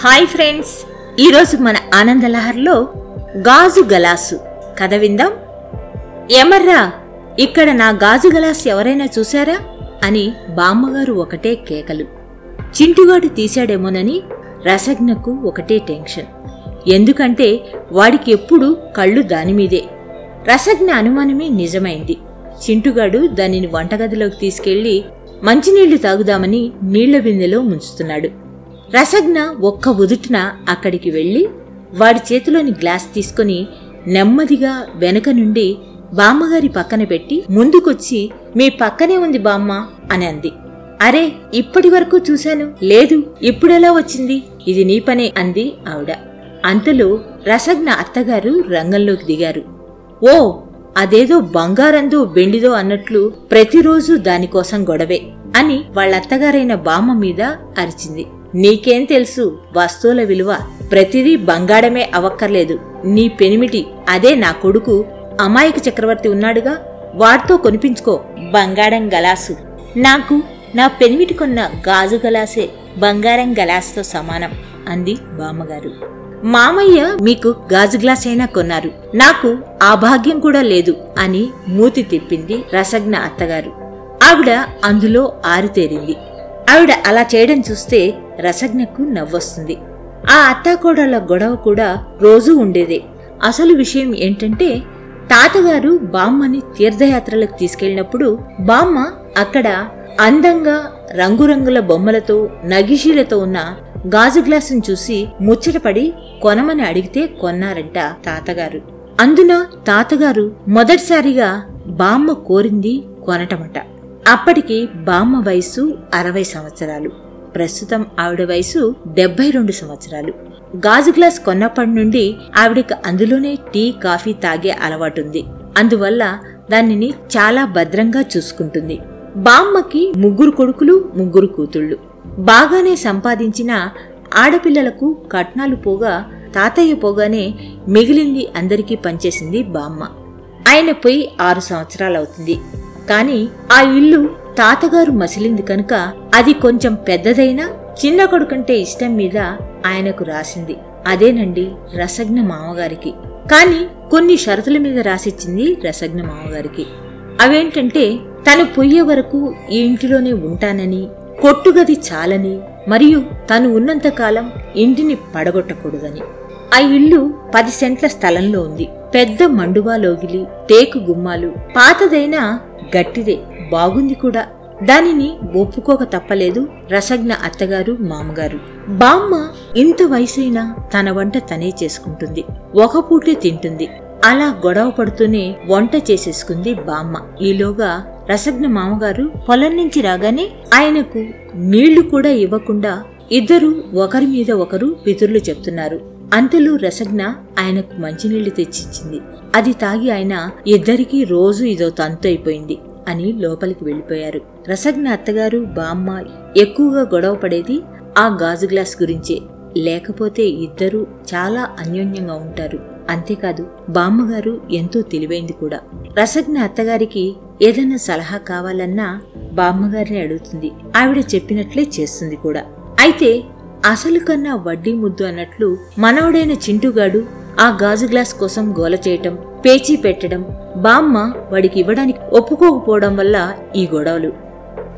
Hi friends. ఈరోజు మన ఆనందలహర్లో గాజు గలాసు. కథ విందాం. ఏమర్రా ఇక్కడ నా గాజు గలాసు ఎవరైనా చూశారా? అని బామ్మగారు ఒకటే కేకలు. చింటుగాడు తీశాడేమోనని రసజ్ఞకు ఒకటే టెన్షన్. ఎందుకంటే వాడికి ఎప్పుడు కళ్ళు దానిమీదే రసజ్ఞ అనుమానమే నిజమైంది. చింటుగాడు దానిని వంటగదిలోకి తీసుకెళ్ళి మంచినీళ్ళు తాగుదామని నీళ్ళ బిందెలో ముంచుతున్నాడు. రసజ్ఞ ఒక్క ఉదుటిన అక్కడికి వెళ్ళి వాడి చేతిలోని గ్లాస్ తీసుకుని నెమ్మదిగా వెనక నుండి బామ్మగారి పక్కన పెట్టి ముందుకొచ్చి మీ పక్కనే ఉంది బామ్మ అని అంది. అరే ఇప్పటి వరకు చూశాను. లేదు ఇప్పుడెలా వచ్చింది? ఇది నీ పనే అంది ఆవిడ. అంతలో రసజ్ఞ అత్తగారు రంగంలోకి దిగారు. ఓ అదేదో బంగారందో వెండిదో అన్నట్లు ప్రతిరోజు దానికోసం గొడవే అని వాళ్ళత్తగారైన బామ్మ మీద అరిచింది. నీకేం తెలుసు? వస్తువుల విలువ ప్రతిదీ బంగారమే అవక్కర్లేదు. నీ పెనిమిటి అదే నా కొడుకు. అమాయక చక్రవర్తి ఉన్నాడుగా. వాడితో కొనిపించుకో. బంగారం గలాసు. నాకు నా పెనిమిటి కొన్న గాజు గలాసే బంగారం గలాస్తో సమానం అంది బామ్మగారు. మామయ్య మీకు గాజు గ్లాస్ అయినా కొన్నారు. నాకు ఆ భాగ్యం కూడా లేదు అని మూతి తిప్పింది రసజ్ఞ అత్తగారు. ఆవిడ అందులో ఆరితేరింది. ఆవిడ అలా చేయడం చూస్తే రసజ్ఞకు నవ్వొస్తుంది. ఆ అత్తాకోడళ్ళ గొడవ కూడా రోజూ ఉండేదే. అసలు విషయం ఏంటంటే తాతగారు బామ్మని తీర్థయాత్రలకు తీసుకెళ్ళినప్పుడు బామ్మ అక్కడ అందంగా రంగురంగుల బొమ్మలతో నగిషీలతో ఉన్న గాజు గ్లాసును చూసి ముచ్చటపడి కొనమని అడిగితే కొన్నారంట తాతగారు. అందున తాతగారు మొదటిసారిగా బామ్మ కోరింది కొనటమట. అప్పటికి బామ్మ వయసు అరవై సంవత్సరాలు. ప్రస్తుతం ఆవిడ వయసు డెబ్బై రెండు సంవత్సరాలు. గాజు గ్లాస్ కొన్నప్పటి నుండి ఆవిడకి అందులోనే టీ కాఫీ తాగే అలవాటుంది. అందువల్ల దానిని చాలా భద్రంగా చూసుకుంటుంది. బామ్మకి ముగ్గురు కొడుకులు ముగ్గురు కూతుళ్ళు. బాగానే సంపాదించిన ఆడపిల్లలకు కట్నాలు పోగా తాతయ్య పోగానే మిగిలింది అందరికీ పనిచేసింది బామ్మ. ఆయన పోయి ఆరు సంవత్సరాలవుతుంది. కాని ఆ ఇల్లు తాతగారు మసిలింది కనుక అది కొంచెం పెద్దదైనా చిన్న కొడుకంటే ఇష్టం మీద ఆయనకు రాసింది. అదేనండి రసజ్ఞ మామగారికి. కాని కొన్ని షరతుల మీద రాసిచ్చింది రసజ్ఞ మామగారికి. అవేంటంటే తను పొయ్యే వరకు ఈ ఇంటిలోనే ఉంటానని కొట్టుగది చాలని మరియు తను ఉన్నంతకాలం ఇంటిని పడగొట్టకూడదని. ఆ ఇల్లు పది సెంట్ల స్థలంలో ఉంది. పెద్ద మండువా లోగిలి టేకు గుమ్మాలు పాతదైనా గట్టిదే బాగుంది కూడా. దానిని ఒప్పుకోక తప్పలేదు రసజ్ఞ అత్తగారు మామగారు. బామ్మ ఇంత వయసైనా తన వంట తనే చేసుకుంటుంది ఒక పూటే తింటుంది. అలా గొడవ పడుతూనే వంట చేసేసుకుంది బామ్మ. ఈలోగా రసజ్ఞ మామగారు పొలం నుంచి రాగానే ఆయనకు నీళ్ళు కూడా ఇవ్వకుండా ఇద్దరు ఒకరి మీద ఒకరు పితుర్లు చెప్తున్నారు. అంతలో రసజ్ఞ ఆయనకు మంచినీళ్ళు తెచ్చిచ్చింది. అది తాగి ఆయన ఇద్దరికీ రోజు ఇదో తంతు అయిపోయింది అని లోపలికి వెళ్ళిపోయారు రసజ్ఞ అత్తగారు బామ్మ ఎక్కువగా గొడవ పడేది ఆ గాజు గ్లాస్ గురించే. లేకపోతే ఇద్దరూ చాలా అన్యోన్యంగా ఉంటారు. అంతేకాదు బామ్మగారు ఎంతో తెలివైంది కూడా. రసజ్ఞ అత్తగారికి ఏదైనా సలహా కావాలన్నా బామ్మగారిని అడుగుతుంది. ఆవిడ చెప్పినట్లే చేస్తుంది కూడా. అయితే అసలు కన్నా వడ్డీ ముద్దు అన్నట్లు మనవడైన చింటుగాడు ఆ గాజు గ్లాస్ కోసం గోల చేయటం పేచీ పెట్టడం బామ్మ వాడికి ఇవ్వడానికి ఒప్పుకోకపోవడం వల్ల ఈ గొడవలు.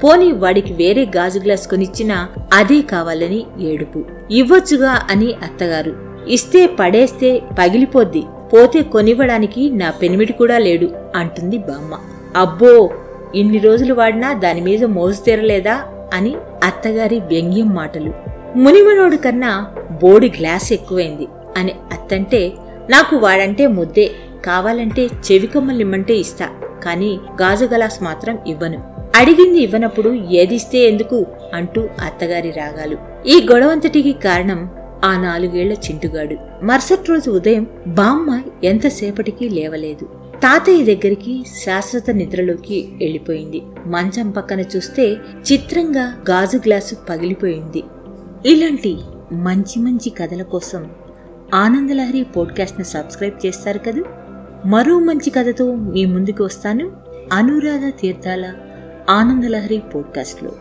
పోనీ వాడికి వేరే గాజు గ్లాస్ కొనిచ్చినా అదే కావాలని ఏడుపు. ఇవ్వొచ్చుగా అని అత్తగారు. ఇస్తే పడేస్తే పగిలిపోద్ది. పోతే కొనివ్వడానికి నా పెనిమిటి కూడా లేడు అంటుంది బామ్మ. అబ్బో ఇన్ని రోజులు వాడినా దాని మీద మోజు తీరలేదా అని అత్తగారి వ్యంగ్యం మాటలు. మునిమనోడు కన్నా బోడి గ్లాస్ ఎక్కువైంది. అని అత్తంటే నాకు వాడంటే ముద్దే కావాలంటే చెవికమ్మలిమ్మంటే ఇస్తా కానీ గాజు గ్లాస్ మాత్రం ఇవ్వను. అడిగింది ఇవ్వనప్పుడు ఏదిస్తే ఎందుకు అంటూ అత్తగారి రాగాలు. ఈ గొడవంతటికి కారణం ఆ నాలుగేళ్ళ చింటుగాడు. మరుసటి రోజు ఉదయం బామ్మ ఎంతసేపటికి లేవలేదు. తాతయ్య దగ్గరికి శాశ్వత నిద్రలోకి వెళ్ళిపోయింది. మంచం పక్కన చూస్తే చిత్రంగా గాజు గ్లాసు పగిలిపోయింది. ఇలాంటి మంచి మంచి కథల కోసం ఆనందలహరి పోడ్కాస్ట్ను సబ్స్క్రైబ్ చేస్తారు కదా? మరో మంచి కథతో మీ ముందుకు వస్తాను. అనురాధ తీర్థాల ఆనందలహరి పోడ్కాస్ట్లో.